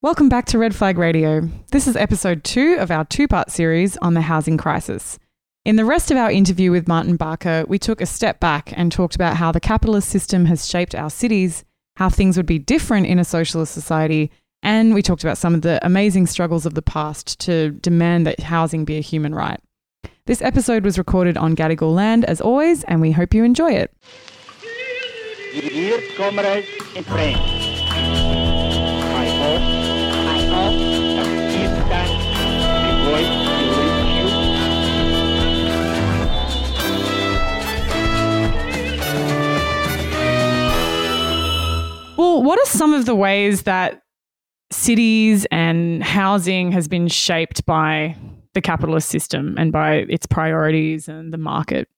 Welcome back to Red Flag Radio. This is episode two of our two part series on the housing crisis. In the rest of our interview with Martin Barker, we took a step back and talked about how the capitalist system has shaped our cities, how things would be different in a socialist society, and we talked about some of the amazing struggles of the past to demand that housing be a human right. This episode was recorded on Gadigal land, as always, and we hope you enjoy it. Dear comrades and friends, Well, what are some of the ways that cities and housing has been shaped by the capitalist system and by its priorities and the market?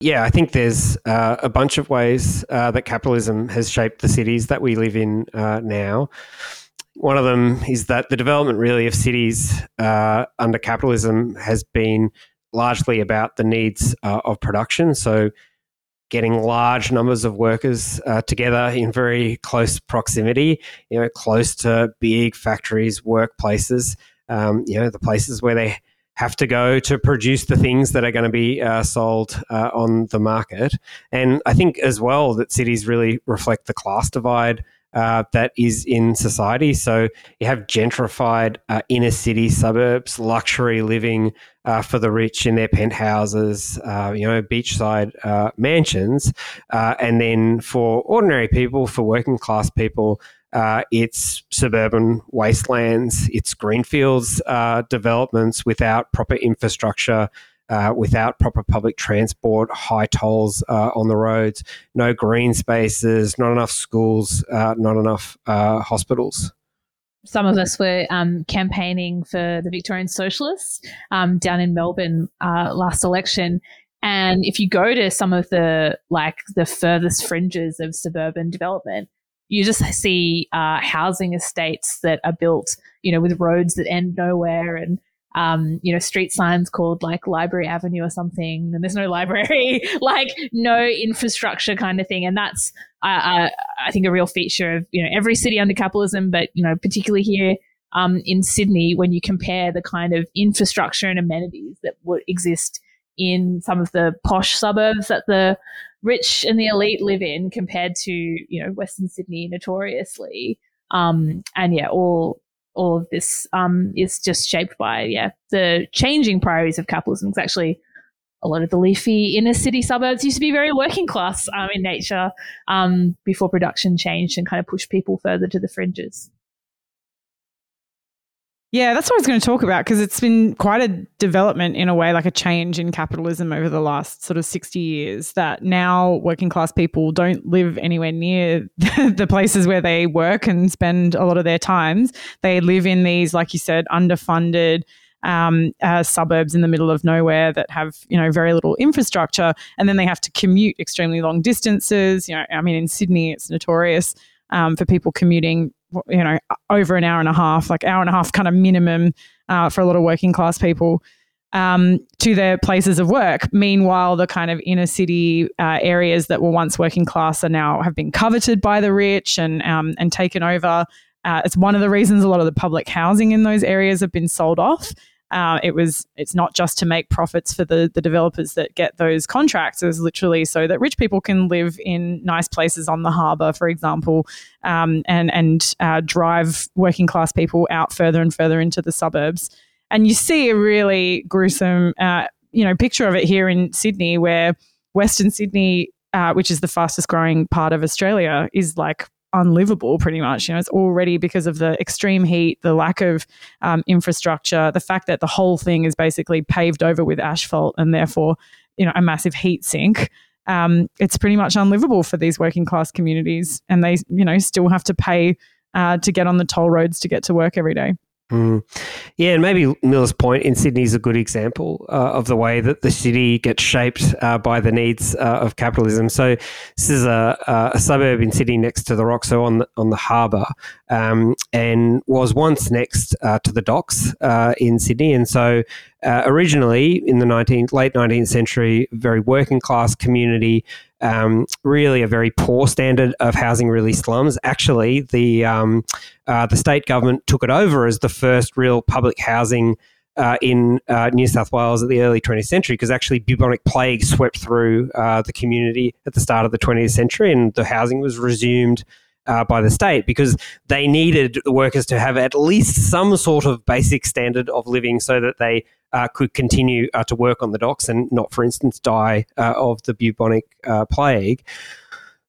Yeah, I think there's uh, a bunch of ways uh, that capitalism has shaped the cities that we live in uh, now. One of them is that the development, really, of cities uh, under capitalism has been largely about the needs uh, of production. So, getting large numbers of workers uh, together in very close proximity, you know, close to big factories, workplaces, um, you know, the places where they have to go to produce the things that are going to be uh, sold uh, on the market. And I think as well that cities really reflect the class divide uh, that is in society. So you have gentrified uh, inner city suburbs, luxury living uh, for the rich in their penthouses, uh, you know, beachside mansions. and then for ordinary people, for working class people, uh, it's suburban wastelands, it's greenfields uh, developments without proper infrastructure, uh, without proper public transport, high tolls uh, on the roads, no green spaces, not enough schools, uh, not enough uh, hospitals. Some of us were um, campaigning for the Victorian Socialists um, down in Melbourne last election. And if you go to some of the like the furthest fringes of suburban development, you just see uh, housing estates that are built, you know, with roads that end nowhere and, um, you know, street signs called like Library Avenue or something. And there's no library, like no infrastructure kind of thing. And that's, uh, uh, I think, a real feature of, you know, every city under capitalism, but, you know, particularly here um, in Sydney, when you compare the kind of infrastructure and amenities that would exist in some of the posh suburbs that the rich and the elite live in compared to you know Western Sydney notoriously. Um, and yeah, all all of this um, is just shaped by yeah the changing priorities of capitalism. It's actually a lot of the leafy inner city suburbs used to be very working class um, in nature um, before production changed and kind of pushed people further to the fringes. Yeah, that's what I was going to talk about because it's been quite a development in a way, like a change in capitalism over the last sort of 60 years. That now working class people don't live anywhere near the places where they work and spend a lot of their times. They live in these, like you said, underfunded, um, uh, suburbs in the middle of nowhere that have you know very little infrastructure, and then they have to commute extremely long distances. You know, I mean, in Sydney, it's notorious um, for people commuting you know, over an hour and a half, like hour and a half kind of minimum uh, for a lot of working class people um, to their places of work. Meanwhile, the kind of inner city uh, areas that were once working class are now have been coveted by the rich and um, and taken over. Uh, it's one of the reasons a lot of the public housing in those areas have been sold off. Uh, it was it's not just to make profits for the the developers that get those contracts. It's literally so that rich people can live in nice places on the harbour, for example, um, and and uh, drive working class people out further and further into the suburbs. And you see a really gruesome, uh, you know, picture of it here in Sydney, where Western Sydney, uh, which is the fastest growing part of Australia, is like unlivable pretty much. You know, it's already because of the extreme heat, the lack of um, infrastructure, the fact that the whole thing is basically paved over with asphalt and therefore, you know, a massive heat sink. Um, it's pretty much unlivable for these working class communities, and they, you know, still have to pay uh, to get on the toll roads to get to work every day. Mm. Yeah, and maybe Millers Point in Sydney is a good example uh, of the way that the city gets shaped uh, by the needs uh, of capitalism. So this is a, a, suburb in Sydney next to the Rock, so on the, on the harbour, um, and was once next uh, to the docks uh, in Sydney, and so uh, originally in the 19th, late 19th century, very working class community, um, really a very poor standard of housing, really slums. Actually, the um, uh, the state government took it over as the first real public housing uh, in uh, New South Wales at the early 20th century because actually bubonic plague swept through uh, the community at the start of the 20th century and the housing was resumed uh, by the state because they needed the workers to have at least some sort of basic standard of living so that they uh, could continue uh, to work on the docks and not, for instance, die of the bubonic plague.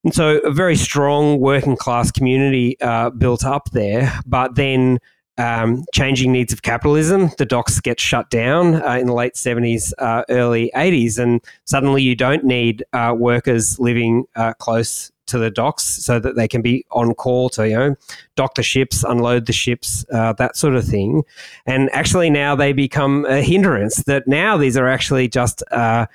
And so a very strong working class community built up there, but then um, changing needs of capitalism. The docks get shut down uh, in the late 70s, uh, early 80s, and suddenly you don't need uh, workers living uh, close to the docks so that they can be on call to, you know, dock the ships, unload the ships, uh, that sort of thing. And actually now they become a hindrance that now these are actually just uh,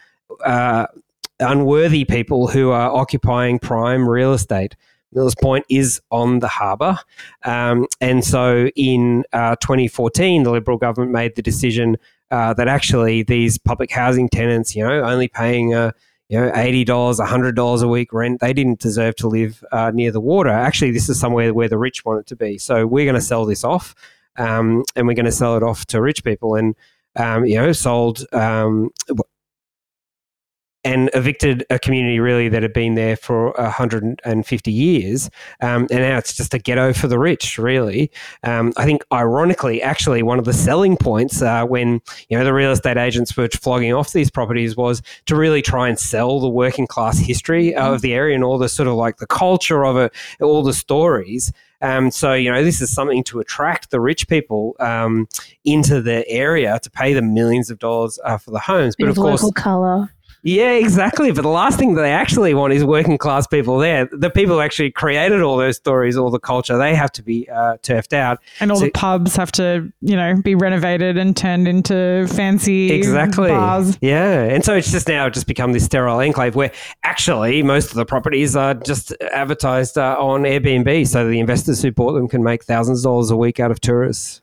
unworthy people who are occupying prime real estate. Millers Point is on the harbour. Um, and so in uh, 2014, the Liberal government made the decision uh, that actually these public housing tenants, you know, only paying uh, you know, $80, $100 a week rent, they didn't deserve to live uh, near the water. Actually, this is somewhere where the rich want it to be. So we're going to sell this off um, and we're going to sell it off to rich people. And um, you know, sold um, and evicted a community really that had been there for 150 years. Um, and now it's just a ghetto for the rich, really. Um, I think, ironically, actually, one of the selling points uh, when you know the real estate agents were flogging off these properties was to really try and sell the working class history mm-hmm. of the area and all the sort of like the culture of it, all the stories. Um, so, you know, this is something to attract the rich people um, into the area to pay them millions of dollars uh, for the homes. But of course, local color. Yeah, exactly. But the last thing that they actually want is working class people there. The people who actually created all those stories, all the culture, they have to be uh, turfed out. And all so, the pubs have to, you know, be renovated and turned into fancy exactly. bars. Yeah. And so it's just now just become this sterile enclave where actually most of the properties are just advertised uh, on Airbnb so the investors who bought them can make thousands of dollars a week out of tourists.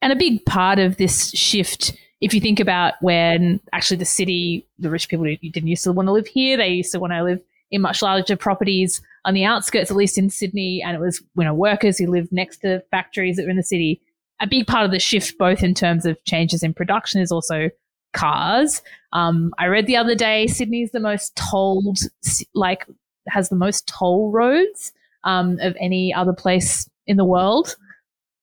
And a big part of this shift if you think about when actually the city, the rich people didn't used to want to live here, they used to want to live in much larger properties on the outskirts, at least in Sydney, and it was you know workers who lived next to factories that were in the city. A big part of the shift, both in terms of changes in production, is also cars. Um, I read the other day Sydney is the most tolled, like has the most toll roads um, of any other place in the world.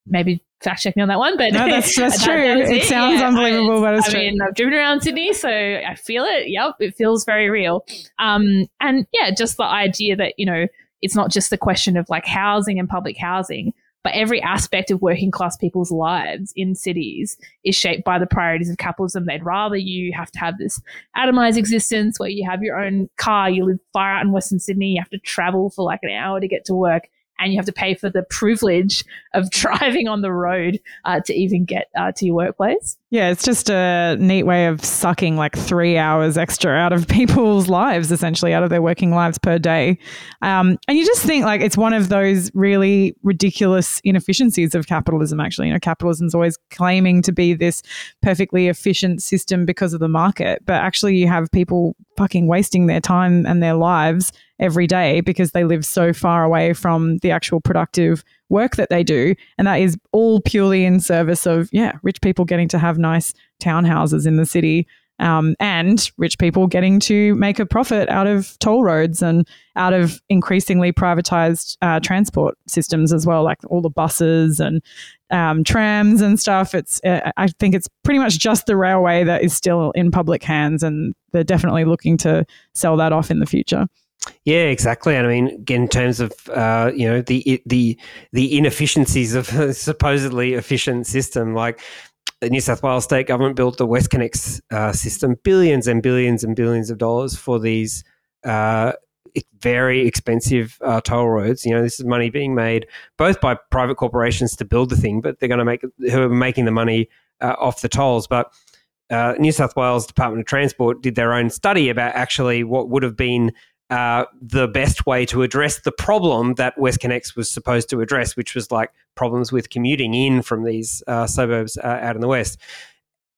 Maybe fact check me on that one, but no, that's, that's true. That it, it sounds yeah, unbelievable, but it's I true. mean, I've driven around Sydney, so I feel it. Yep, it feels very real. Um, and yeah, just the idea that you know it's not just the question of like housing and public housing, but every aspect of working class people's lives in cities is shaped by the priorities of capitalism. They'd rather you have to have this atomized existence where you have your own car, you live far out in Western Sydney, you have to travel for like an hour to get to work and you have to pay for the privilege of driving on the road uh, to even get uh, to your workplace. Yeah, it's just a neat way of sucking like three hours extra out of people's lives, essentially, out of their working lives per day. Um, and you just think like it's one of those really ridiculous inefficiencies of capitalism, actually. You know, capitalism's always claiming to be this perfectly efficient system because of the market, but actually, you have people fucking wasting their time and their lives every day because they live so far away from the actual productive work that they do. And that is all purely in service of, yeah, rich people getting to have nice townhouses in the city um, and rich people getting to make a profit out of toll roads and out of increasingly privatized uh, transport systems as well, like all the buses and um, trams and stuff. It's uh, I think it's pretty much just the railway that is still in public hands, and they're definitely looking to sell that off in the future. Yeah, exactly. And I mean, again, in terms of uh, you know the the the inefficiencies of a supposedly efficient system, like the New South Wales state government built the WestConnex uh, system, billions and billions and billions of dollars for these uh, very expensive uh, toll roads. You know, this is money being made both by private corporations to build the thing, but they're going to make who are making the money uh, off the tolls, but. Uh, New South Wales Department of Transport did their own study about actually what would have been uh, the best way to address the problem that WestConnex was supposed to address, which was like problems with commuting in from these uh, suburbs uh, out in the west.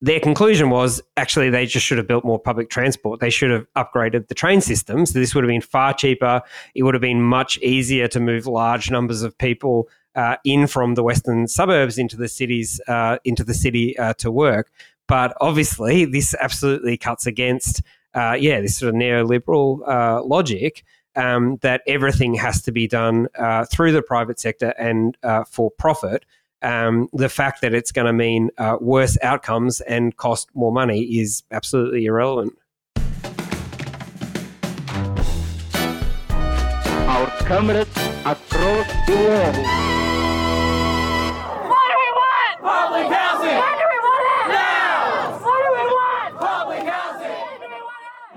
their conclusion was actually they just should have built more public transport. They should have upgraded the train system. So this would have been far cheaper. It would have been much easier to move large numbers of people uh, in from the western suburbs into the cities, uh, into the city to work. But obviously, this absolutely cuts against, uh, yeah, this sort of neoliberal uh, logic. Um, that everything has to be done uh, through the private sector and for profit, um, the fact that it's going to mean uh, worse outcomes and cost more money is absolutely irrelevant. Our comrades across the world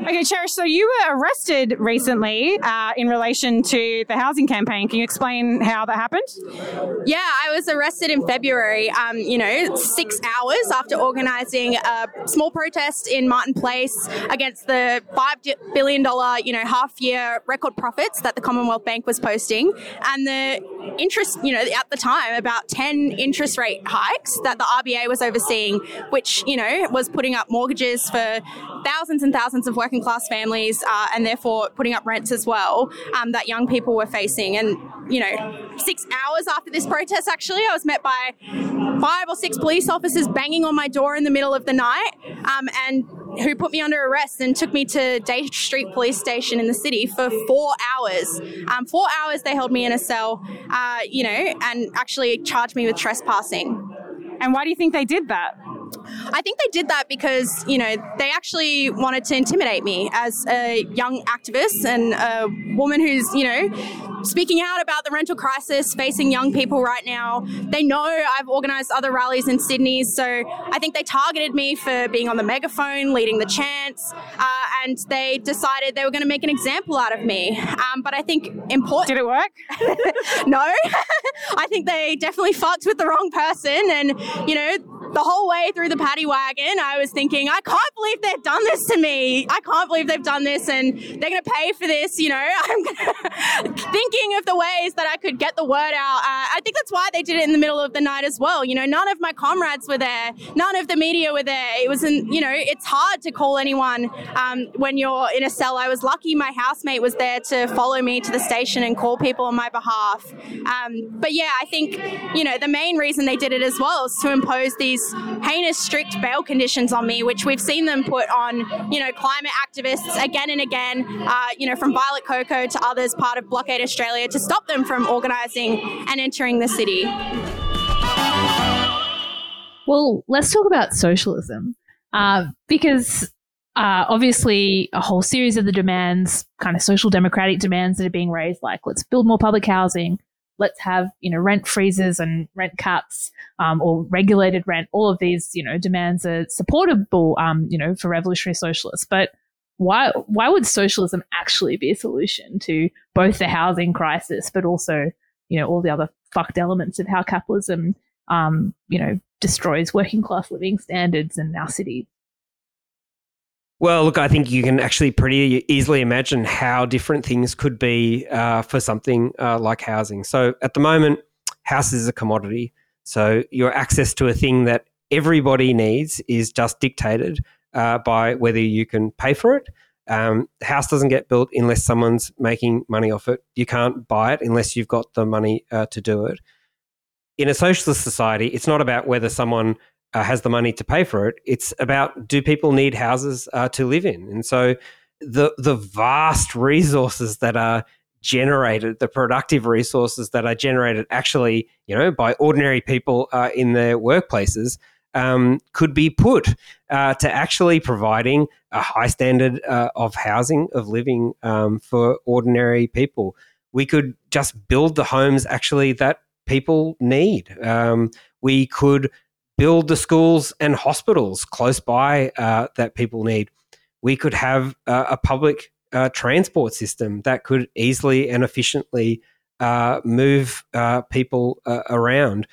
Okay, Cherish, so you were arrested recently uh, in relation to the housing campaign. Can you explain how that happened? Yeah, I was arrested in February, um, you know, six hours after organising a small protest in Martin Place against the $5 billion, you know, half year record profits that the Commonwealth Bank was posting. And the interest, you know, at the time, about 10 interest rate hikes that the RBA was overseeing, which, you know, was putting up mortgages for thousands and thousands of working class families uh, and therefore putting up rents as well um, that young people were facing. And, you know, six hours after this protest, actually, I was met by five or six police officers banging on my door in the middle of the night um, and who put me under arrest and took me to Day Street Police Station in the city for four hours. Um, four hours they held me in a cell, uh, you know, and actually charged me with trespassing. And why do you think they did that? I think they did that because, you know, they actually wanted to intimidate me as a young activist and a woman who's, you know, speaking out about the rental crisis facing young people right now. They know I've organised other rallies in Sydney, so I think they targeted me for being on the megaphone, leading the chants, uh, and they decided they were going to make an example out of me. Um, but I think important. Did it work? no. I think they definitely fucked with the wrong person, and, you know, the whole way through the paddy wagon, I was thinking, I can't believe they've done this to me. I can't believe they've done this and they're going to pay for this. You know, I'm thinking of the ways that I could get the word out. Uh, I think that's why they did it in the middle of the night as well. You know, none of my comrades were there, none of the media were there. It was, you know, it's hard to call anyone um, when you're in a cell. I was lucky my housemate was there to follow me to the station and call people on my behalf. Um, but yeah, I think, you know, the main reason they did it as well is to impose these these heinous, strict bail conditions on me, which we've seen them put on, you know, climate activists again and again, uh, you know, from Violet Coco to others part of Blockade Australia to stop them from organising and entering the city. Well, let's talk about socialism uh, because uh, obviously a whole series of the demands, kind of social democratic demands that are being raised, like let's build more public housing, let's have you know rent freezes and rent cuts um, or regulated rent. All of these you know demands are supportable um, you know for revolutionary socialists, but why why would socialism actually be a solution to both the housing crisis, but also you know all the other fucked elements of how capitalism um, you know destroys working class living standards in our cities? Well, look, I think you can actually pretty easily imagine how different things could be uh, for something uh, like housing. So at the moment, house is a commodity. So your access to a thing that everybody needs is just dictated uh, by whether you can pay for it. Um, the house doesn't get built unless someone's making money off it. You can't buy it unless you've got the money uh, to do it. In a socialist society, it's not about whether someone uh, has the money to pay for it. It's about do people need houses uh, to live in? And so the the vast resources that are generated, the productive resources that are generated actually, you know, by ordinary people uh, in their workplaces. Um, could be put uh, to actually providing a high standard uh, of housing, of living um, for ordinary people. We could just build the homes actually that people need. Um, we could build the schools and hospitals close by uh, that people need. We could have uh, a public uh, transport system that could easily and efficiently uh, move uh, people uh, around.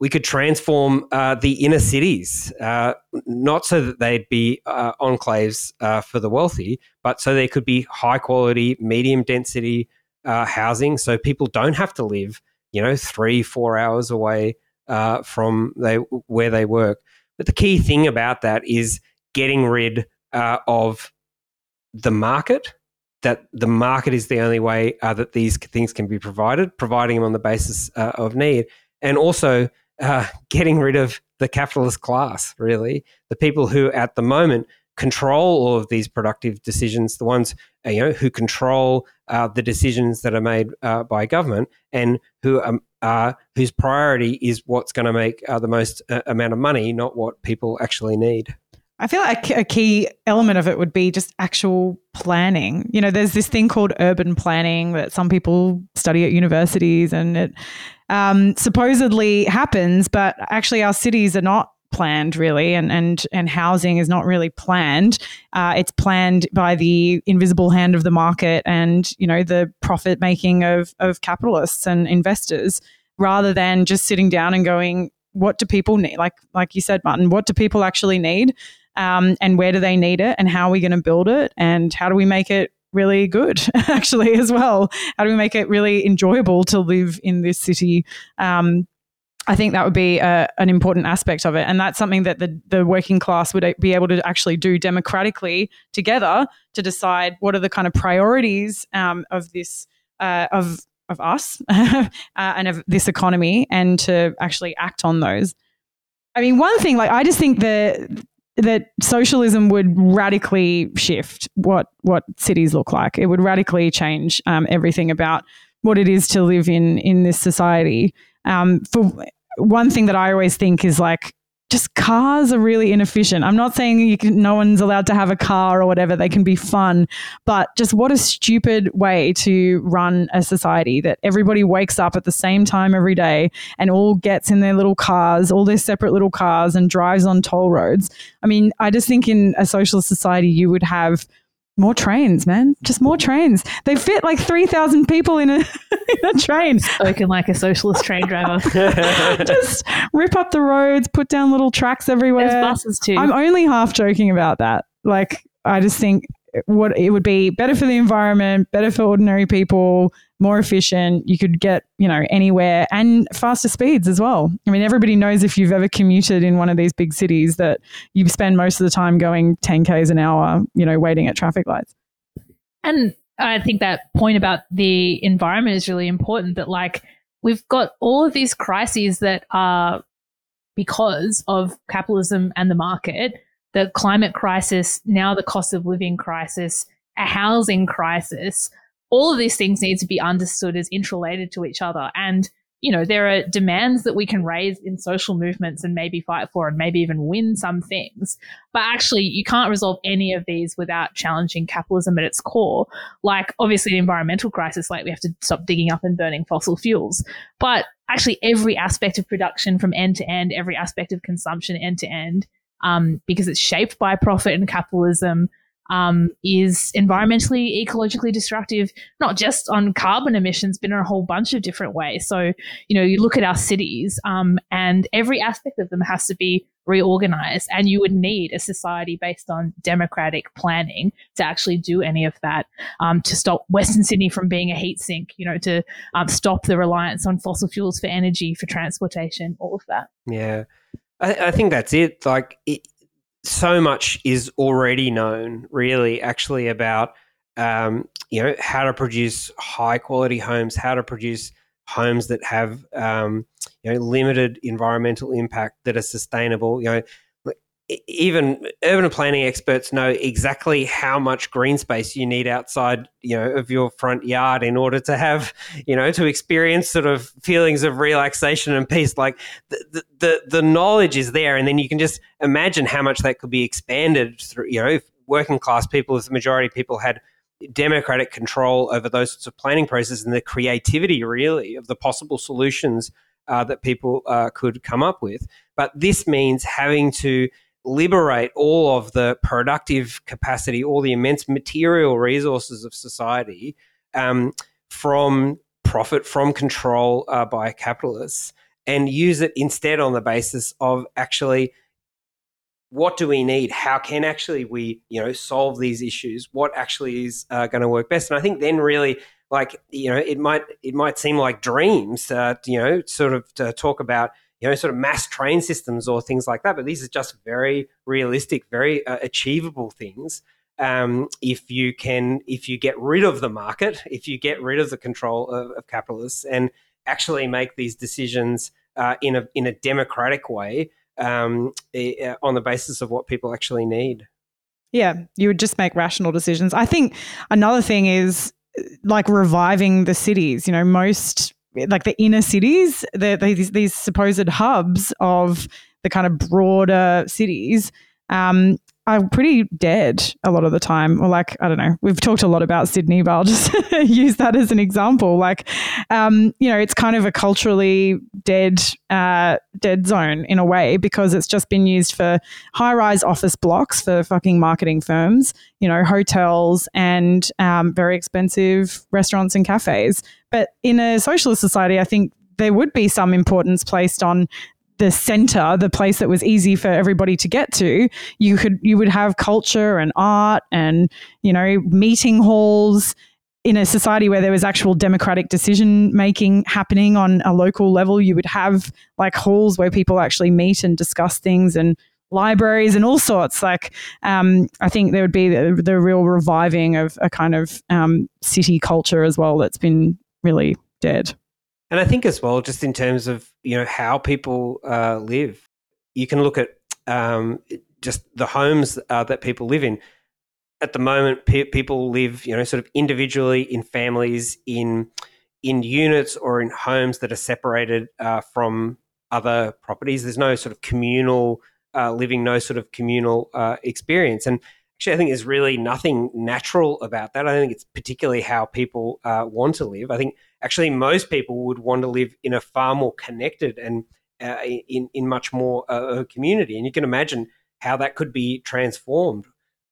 We could transform the inner cities, not so that they'd be enclaves for the wealthy, but so there could be high quality, medium density housing, so people don't have to live, you know, three, four hours away uh, from they where they work. But the key thing about that is getting rid uh, of the market. That the market is the only way uh, that these things can be provided, providing them on the basis uh, of need, and also uh, getting rid of the capitalist class. Really, the people who at the moment control all of these productive decisions, the ones uh, you know who control uh, the decisions that are made uh, by government, and who um, whose priority is what's going to make the most amount of money, not what people actually need. I feel like a key element of it would be just actual planning. You know, there's this thing called urban planning that some people study at universities, and it um, supposedly happens, but actually, our cities are not planned really and and and housing is not really planned. Uh, it's planned by the invisible hand of the market and you know the profit making of of capitalists and investors rather than just sitting down and going what do people need? Like like you said martin what do people actually need um, and where do they need it and how are we going to build it and how do we make it really good actually as well how do we make it really enjoyable to live in this city um, I think that would be a, uh, an important aspect of it. And that's something that the, the working class would uh, be able to actually do democratically together to decide what are the kind of priorities um, of this, uh, of, of us uh, and of this economy and to actually act on those. I mean, one thing, like, I just think that that socialism would radically shift what what cities look like. It would radically change um, everything about what it is to live in in this society. Um, for one thing that I always think is like, just cars are really inefficient. I'm not saying you can, no one's allowed to have a car or whatever. They can be fun, but just what a stupid way to run a society that everybody wakes up at the same time every day and all gets in their little cars, all their separate little cars, and drives on toll roads. I mean, I just think in a socialist society, you would have more trains, man. Just more trains. They fit like 3,000 people in a, in a train. Spoken like a socialist train driver. Just rip up the roads, put down little tracks everywhere. There's buses too. I'm only half joking about that. Like, I just think what it would be better for the environment, better for ordinary people, more efficient. You could get, you know, anywhere and faster speeds as well. I mean, everybody knows if you've ever commuted in one of these big cities that you spend most of the time going 10 Ks an hour, you know, waiting at traffic lights. And I think that point about the environment is really important that like we've got all of these crises that are because of capitalism and the market the climate crisis, now the cost of living crisis, a housing crisis, all of these things need to be understood as interrelated to each other. And, you know, there are demands that we can raise in social movements and maybe fight for and maybe even win some things. But actually, you can't resolve any of these without challenging capitalism at its core. Like, obviously, the environmental crisis, like we have to stop digging up and burning fossil fuels. But actually, every aspect of production from end to end, every aspect of consumption end to end um, because it's shaped by profit and capitalism, um, is environmentally, ecologically destructive, not just on carbon emissions, but in a whole bunch of different ways. So, you know, you look at our cities, um, and every aspect of them has to be reorganized, and you would need a society based on democratic planning to actually do any of that, um, to stop Western Sydney from being a heat sink, you know, to um, stop the reliance on fossil fuels for energy, for transportation, all of that. Yeah. I, I think that's it. Like, it, so much is already known, really, actually, about um, you know how to produce high quality homes, how to produce homes that have um, you know limited environmental impact that are sustainable. You know, even urban planning experts know exactly how much green space you need outside, you know, of your front yard in order to have, you know, to experience sort of feelings of relaxation and peace. Like the the, the knowledge is there, and then you can just imagine how much that could be expanded through, you know, if working class people, if the majority of people had democratic control over those sorts of planning processes and the creativity, really, of the possible solutions uh, that people uh, could come up with. But this means having to liberate all of the productive capacity, all the immense material resources of society um, from profit, from control uh, by capitalists, and use it instead on the basis of actually what do we need? How can actually we, you know, solve these issues? What actually is uh, going to work best? And I think then really, like, you know, it might it might seem like dreams, uh, you know, sort of to talk about you know sort of mass train systems or things like that. But these are just very realistic, very uh, achievable things. Um, if you can, if you get rid of the market, if you get rid of the control of, of capitalists, and actually make these decisions uh, in a in a democratic way um, eh, on the basis of what people actually need. Yeah, you would just make rational decisions. I think another thing is like reviving the cities. You know, most like the inner cities, the, these these supposed hubs of the kind of broader cities. Um, are pretty dead a lot of the time. Or like, I don't know, we've talked a lot about Sydney, but I'll just use that as an example. Like, um, you know, it's kind of a culturally dead, uh, dead zone in a way because it's just been used for high rise office blocks for fucking marketing firms, you know, hotels and um, very expensive restaurants and cafes. But in a socialist society, I think there would be some importance placed on the center, the place that was easy for everybody to get to, you could you would have culture and art and you know meeting halls in a society where there was actual democratic decision making happening on a local level. You would have like halls where people actually meet and discuss things and libraries and all sorts. Like, um, I think there would be the, the, real reviving of a kind of um, city culture as well that's been really dead. And I think as well, just in terms of you know how people uh, live, you can look at um, just the homes uh, that people live in. At the moment, pe- people live you know sort of individually in families in in units or in homes that are separated uh, from other properties. There's no sort of communal uh, living, no sort of communal uh, experience, and actually, I think there's really nothing natural about that. I think it's particularly how people uh, want to live. I think actually most people would want to live in a far more connected and uh, in in much more uh, community. And you can imagine how that could be transformed.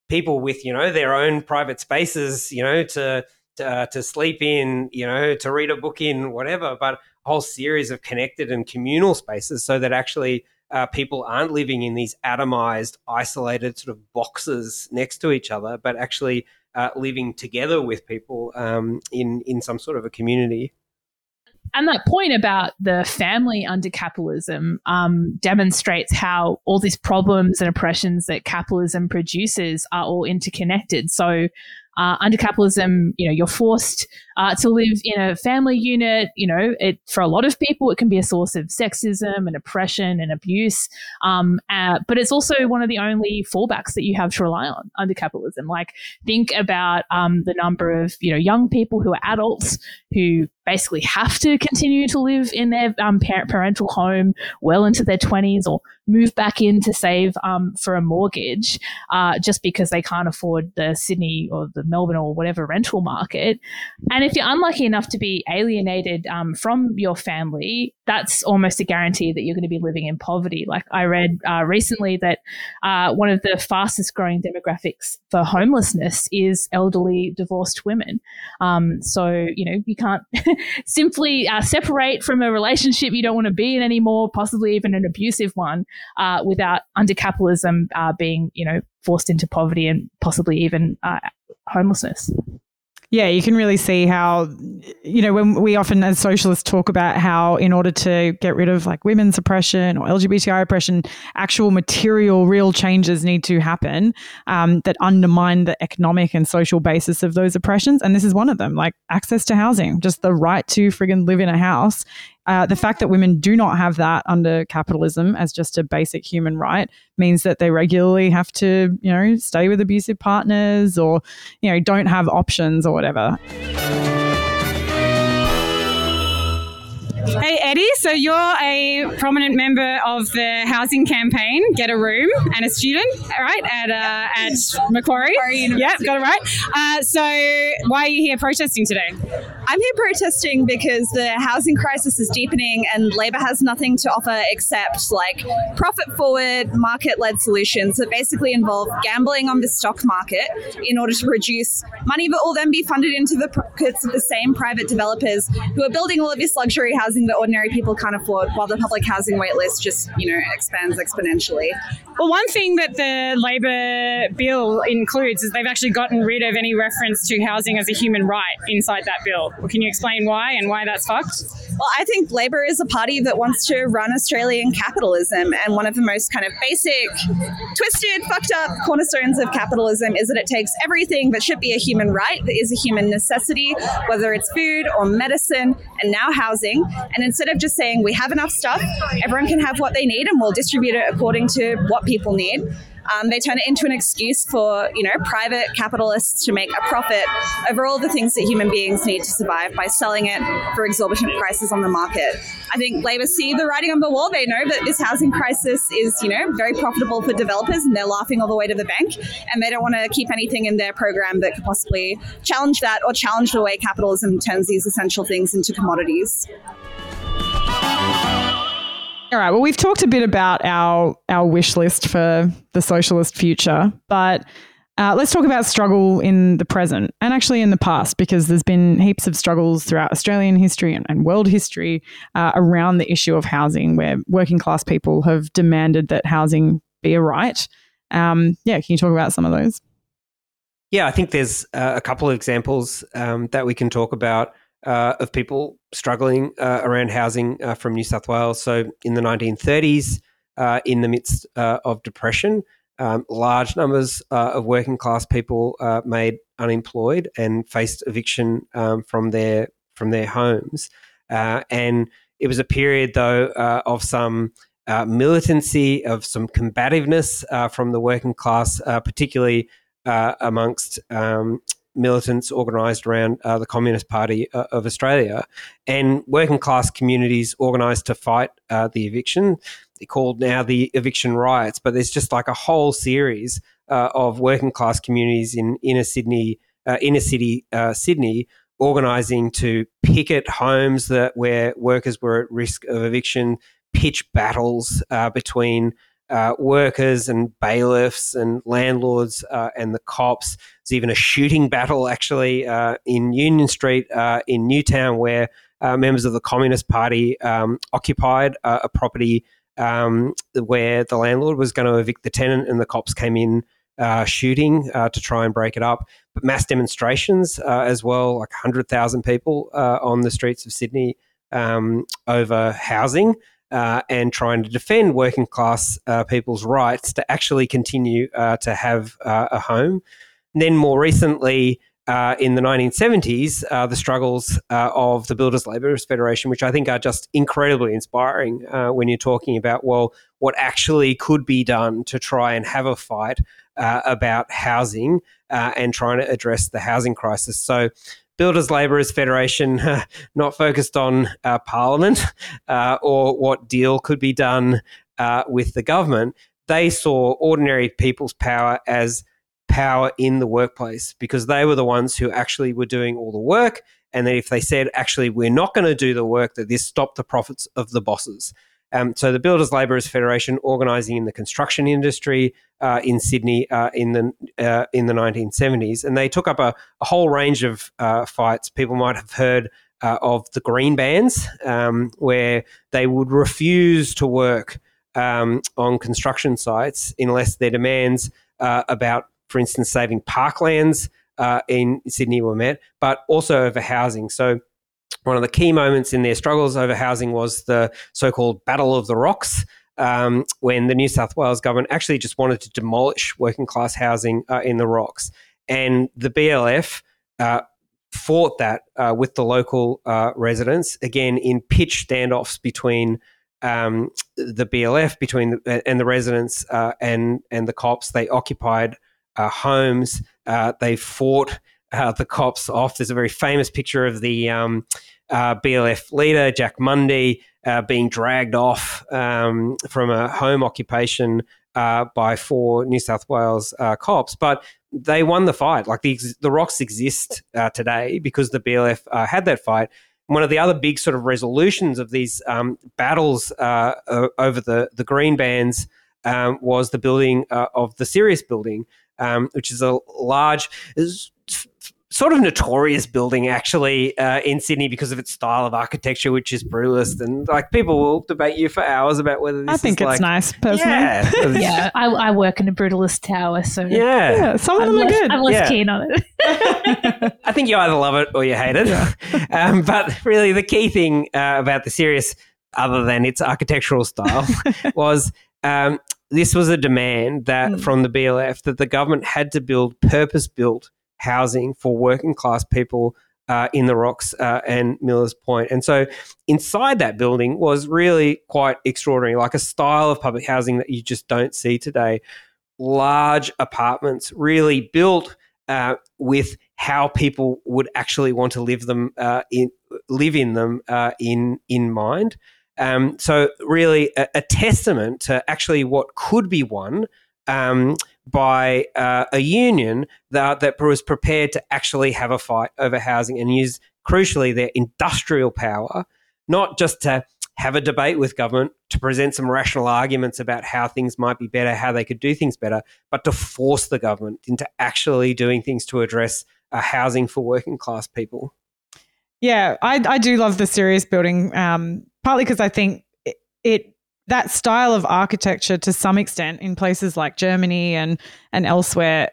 People with you know their own private spaces, you know, to to, uh, to sleep in, you know, to read a book in, whatever. But a whole series of connected and communal spaces, so that actually uh, people aren't living in these atomized, isolated sort of boxes next to each other, but actually uh, living together with people um, in in some sort of a community. And that point about the family under capitalism um, demonstrates how all these problems and oppressions that capitalism produces are all interconnected. So, uh, under capitalism, you know, you're forced uh, to live in a family unit. You know, it for a lot of people, it can be a source of sexism and oppression and abuse. Um, uh, but it's also one of the only fallbacks that you have to rely on under capitalism. Like, think about um, the number of you know young people who are adults who basically have to continue to live in their um, parent, parental home well into their 20s or move back in to save um, for a mortgage uh, just because they can't afford the Sydney or the Melbourne or whatever rental market. And if you're unlucky enough to be alienated um, from your family, that's almost a guarantee that you're going to be living in poverty. Like I read uh, recently that uh, one of the fastest growing demographics for homelessness is elderly divorced women. Um, so, you know, you can't simply uh, separate from a relationship you don't want to be in anymore, possibly even an abusive one, uh, without under capitalism uh, being, you know, forced into poverty and possibly even uh, homelessness. Yeah, you can really see how, you know, when we often as socialists talk about how, in order to get rid of like women's oppression or LGBTI oppression, actual material, real changes need to happen um, that undermine the economic and social basis of those oppressions. And this is one of them, like access to housing, just the right to friggin' live in a house uh, the fact that women do not have that under capitalism as just a basic human right means that they regularly have to, you know, stay with abusive partners or, you know, don't have options or whatever. Hey, Eddie. So you're a prominent member of the housing campaign, Get a Room, and a student, right, at uh, at Macquarie. Macquarie Yep, got it right. Uh, so why are you here protesting today? I'm here protesting because the housing crisis is deepening and Labor has nothing to offer except like profit forward, market led solutions that basically involve gambling on the stock market in order to produce money that will then be funded into the pockets of the same private developers who are building all of this luxury housing that ordinary people can't afford while the public housing waitlist just, you know, expands exponentially. Well, one thing that the Labor bill includes is they've actually gotten rid of any reference to housing as a human right inside that bill. Well, can you explain why and why that's fucked? Well, I think Labor is a party that wants to run Australian capitalism. And one of the most kind of basic, twisted, fucked up cornerstones of capitalism is that it takes everything that should be a human right, that is a human necessity, whether it's food or medicine, and now housing. And instead of just saying we have enough stuff, everyone can have what they need and we'll distribute it according to what people need. Um, they turn it into an excuse for you know private capitalists to make a profit over all the things that human beings need to survive by selling it for exorbitant prices on the market. I think Labor see the writing on the wall. They know that this housing crisis is you know very profitable for developers, and they're laughing all the way to the bank. And they don't want to keep anything in their program that could possibly challenge that or challenge the way capitalism turns these essential things into commodities. All right. Well, we've talked a bit about our our wish list for the socialist future, but uh, let's talk about struggle in the present and actually in the past, because there's been heaps of struggles throughout Australian history and, and world history uh, around the issue of housing, where working class people have demanded that housing be a right. Um, yeah, can you talk about some of those? Yeah, I think there's uh, a couple of examples um, that we can talk about uh, of people struggling uh, around housing uh, from New South Wales. So in the 1930s, uh, in the midst uh, of depression, um, large numbers uh, of working class people made unemployed and faced eviction um, from their from their homes. and it was a period, though, of some militancy, of some combativeness from the working class, particularly amongst um, militants organised around uh, the Communist Party uh, of Australia and working class communities organised to fight uh, the eviction. They're called now the eviction riots, but there's just like a whole series uh, of working class communities in inner Sydney, uh, inner city Sydney, organising to picket homes that where workers were at risk of eviction, pitch battles between uh, workers and bailiffs and landlords uh, and the cops. There's even a shooting battle actually uh, in Union Street uh, in Newtown where uh, members of the Communist Party um, occupied a property um, where the landlord was going to evict the tenant and the cops came in. shooting to try and break it up, but mass demonstrations as well, like 100,000 people on the streets of Sydney um, over housing uh, and trying to defend working class uh, people's rights to actually continue uh, to have uh, a home. And then more recently, uh, in the 1970s, uh, the struggles of the Builders Labourers Federation, which I think are just incredibly inspiring when you're talking about, well, what actually could be done to try and have a fight about housing and trying to address the housing crisis. So, Builders Labourers Federation not focused on uh, Parliament uh, or what deal could be done uh, with the government. They saw ordinary people's power as power in the workplace because they were the ones who actually were doing all the work. And that if they said, actually, we're not going to do the work, that this stopped the profits of the bosses. Um, so the Builders Labourers Federation, organising in the construction industry uh, in Sydney uh, in the uh, in the 1970s, and they took up a, a whole range of uh, fights. People might have heard uh, of the Green Bans, um, where they would refuse to work um, on construction sites unless their demands uh, about, for instance, saving parklands in Sydney were met, but also over housing. So one of the key moments in their struggles over housing was the so called Battle of the Rocks. Um, when the New South Wales government actually just wanted to demolish working class housing uh, in the rocks. And the BLF uh, fought that uh, with the local uh, residents, again, in pitch standoffs between um, the BLF between the, and the residents uh, and, and the cops. They occupied uh, homes, they fought the cops off. There's a very famous picture of the um, uh, BLF leader, Jack Mundey uh, being dragged off um, from a home occupation uh, by four New South Wales uh, cops. But they won the fight. Like the, the rocks exist uh, today because the BLF had that fight. One of the other big sort of resolutions of these um, battles over the, the green bans um, was the building of the Sirius building, um, which is a large, sort of notorious building actually uh, in Sydney because of its style of architecture, which is brutalist, and like people will debate you for hours about whether this is like I think is it's like, nice, personally. Yeah, Yeah, I, I work in a brutalist tower, so yeah. Yeah, some of I'm them are less, good. I'm less Yeah. keen on it. I think you either love it or you hate it. um, but really, the key thing uh, about the Sirius, other than its architectural style, was um, this was a demand that Mm. from the BLF that the government had to build purpose-built housing for working class people. Uh, in the rocks uh, and Millers Point. And so inside that building was really quite extraordinary, like a style of public housing that you just don't see today. Large apartments, really built uh, with how people would actually want to live them uh, in live in them uh, in in mind. Um, so really a, a testament to actually what could be won um, by uh, a union that, that was prepared to actually have a fight over housing and use crucially their industrial power, not just to have a debate with government to present some rational arguments about how things might be better, how they could do things better, but to force the government into actually doing things to address uh, housing for working class people. Yeah, I, I do love the Sirius building, um, partly because I think it, it that style of architecture to some extent in places like Germany and and elsewhere,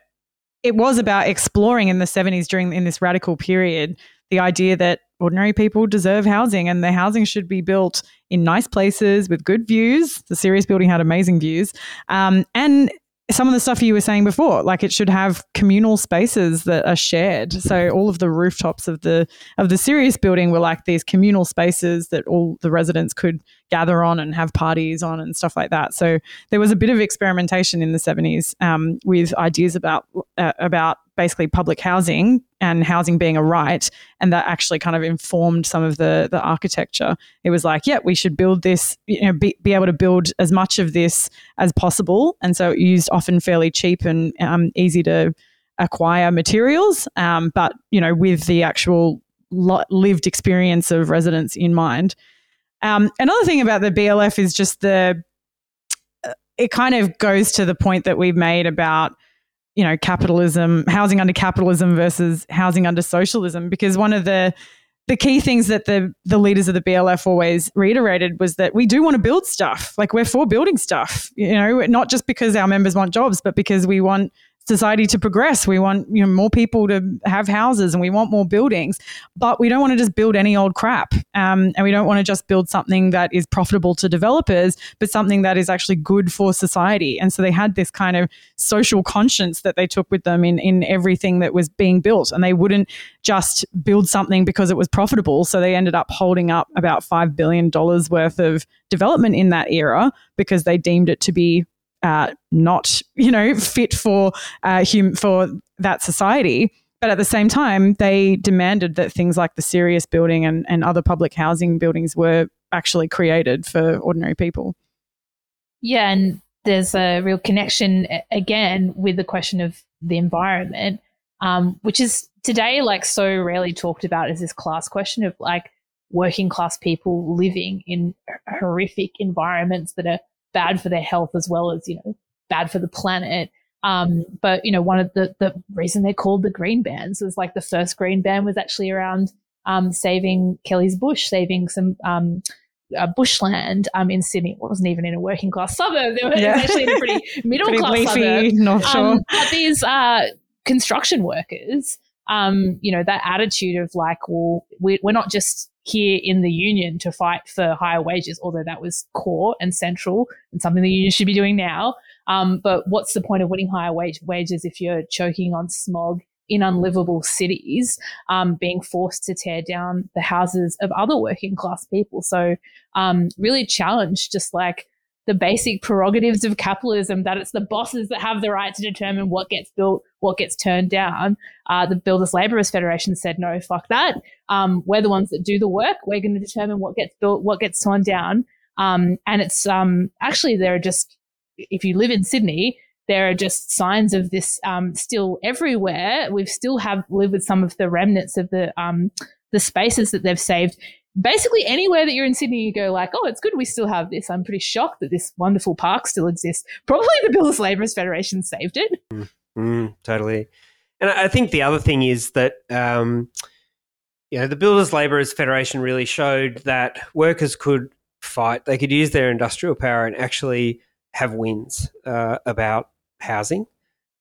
it was about exploring in the 70s during in this radical period the idea that ordinary people deserve housing and the housing should be built in nice places with good views. The Sirius building had amazing views. Um, and some of the stuff you were saying before, like it should have communal spaces that are shared. So all of the rooftops of the of the Sirius building were like these communal spaces that all the residents could gather on and have parties on and stuff like that. So there was a bit of experimentation in the seventies um, with ideas about uh, about basically public housing and housing being a right, and that actually kind of informed some of the the architecture. It was like, yeah, we should build this, you know, be, be able to build as much of this as possible, and so it used often fairly cheap and um, easy to acquire materials, um, but you know, with the actual lived experience of residents in mind. Um, another thing about the BLF is just the uh, it kind of goes to the point that we've made about you know capitalism, housing under capitalism versus housing under socialism, because one of the the key things that the the leaders of the BLF always reiterated was that we do want to build stuff. Like we're for building stuff, you know, not just because our members want jobs, but because we want society to progress. We want you know more people to have houses, and we want more buildings. But we don't want to just build any old crap, um, and we don't want to just build something that is profitable to developers, but something that is actually good for society. And so they had this kind of social conscience that they took with them in in everything that was being built, and they wouldn't just build something because it was profitable. So they ended up holding up about five billion dollars worth of development in that era because they deemed it to be uh, not, you know, fit for uh, hum- for that society. But at the same time, they demanded that things like the Sirius building and, and other public housing buildings were actually created for ordinary people. Yeah, and there's a real connection again with the question of the environment, um, which is today like so rarely talked about as this class question of like working class people living in horrific environments that are bad for their health as well as you know bad for the planet. Um, but you know, one of the the reason they're called the green bans was like the first green ban was actually around um, saving Kelly's bush, saving some um, uh, bushland um, in Sydney. It wasn't even in a working class suburb. It was Yeah. actually in a pretty middle Pretty class leafy suburb. Shore. Um, but these uh, construction workers, um, you know, that attitude of like, well, we, we're not just here in the union to fight for higher wages, although that was core and central and something the union should be doing now. Um, but what's the point of winning higher wage, wages if you're choking on smog in unlivable cities, um, being forced to tear down the houses of other working class people? So, um, really challenge just like the basic prerogatives of capitalism that it's the bosses that have the right to determine what gets built, what gets turned down. Uh, the Builders Labourers Federation said, no, fuck that. Um, we're the ones that do the work. We're going to determine what gets built, what gets torn down. Um, and it's um, actually, there are just, if you live in Sydney, there are just signs of this um, still everywhere. We've still have lived with some of the remnants of the um, the spaces that they've saved basically anywhere that you're in Sydney, you go like, oh, it's good we still have this. I'm pretty shocked that this wonderful park still exists. Probably the Builders Labourers Federation saved it. Mm, totally. And I think the other thing is that, um, you know, the Builders Labourers Federation really showed that workers could fight, they could use their industrial power and actually have wins uh, about housing,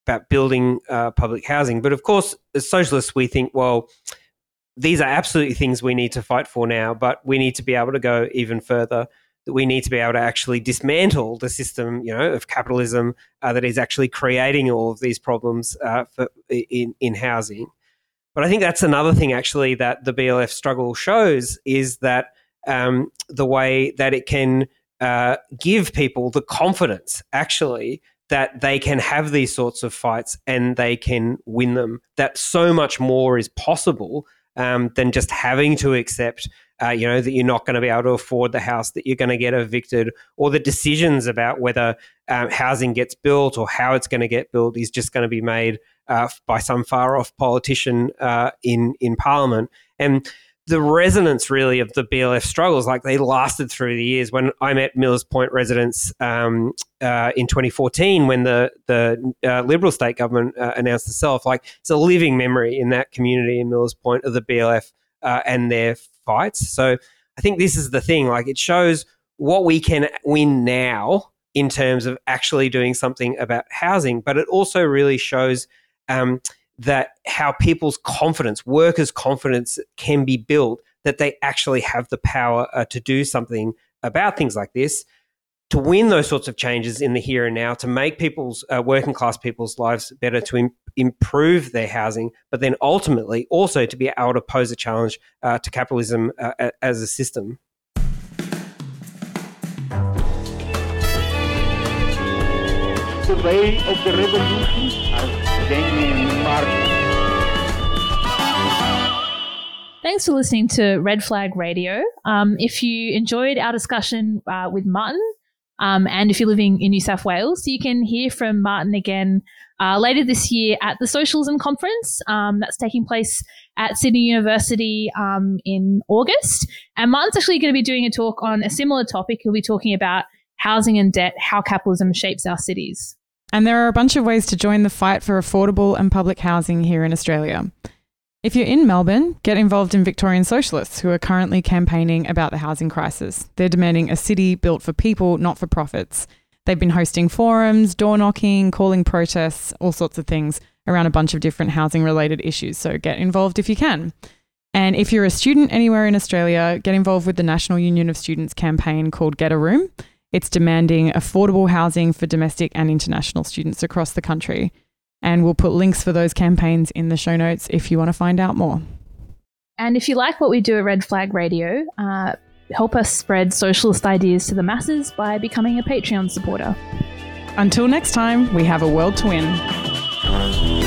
about building uh, public housing. But of course, as socialists, we think, well, these are absolutely things we need to fight for now, but we need to be able to go even further. That we need to be able to actually dismantle the system, you know, of capitalism uh, that is actually creating all of these problems uh, for, in in housing. But I think that's another thing actually that the BLF struggle shows is that um, the way that it can uh, give people the confidence actually that they can have these sorts of fights and they can win them. That so much more is possible um, than just having to accept, uh, you know, that you're not going to be able to afford the house, that you're going to get evicted, or the decisions about whether um, housing gets built or how it's going to get built is just going to be made uh, by some far off politician uh, in in Parliament. And the resonance really of the BLF struggles, like they lasted through the years. When I met Millers Point residents um, uh, in 2014, when the the uh, Liberal state government uh, announced itself, like it's a living memory in that community in Millers Point of the BLF uh, and their fights. So I think this is the thing. Like it shows what we can win now in terms of actually doing something about housing, but it also really shows. Um, that how people's confidence, workers' confidence, can be built that they actually have the power uh, to do something about things like this, to win those sorts of changes in the here and now, to make people's uh, working class people's lives better, to Im- improve their housing, but then ultimately also to be able to pose a challenge uh, to capitalism uh, as a system. The way of the revolution, Thanks for listening to Red Flag Radio. Um, if you enjoyed our discussion uh, with Martin, um, and if you're living in New South Wales, you can hear from Martin again uh, later this year at the Socialism Conference um, that's taking place at Sydney University um, in August. And Martin's actually going to be doing a talk on a similar topic. He'll be talking about housing and debt, how capitalism shapes our cities. And there are a bunch of ways to join the fight for affordable and public housing here in Australia. If you're in Melbourne, get involved in Victorian Socialists who are currently campaigning about the housing crisis. They're demanding a city built for people, not for profits. They've been hosting forums, door knocking, calling protests, all sorts of things around a bunch of different housing related issues. So get involved if you can. And if you're a student anywhere in Australia, get involved with the National Union of Students campaign called Get a Room. It's demanding affordable housing for domestic and international students across the country. And we'll put links for those campaigns in the show notes if you want to find out more. And if you like what we do at Red Flag Radio, uh, help us spread socialist ideas to the masses by becoming a Patreon supporter. Until next time, we have a world to win.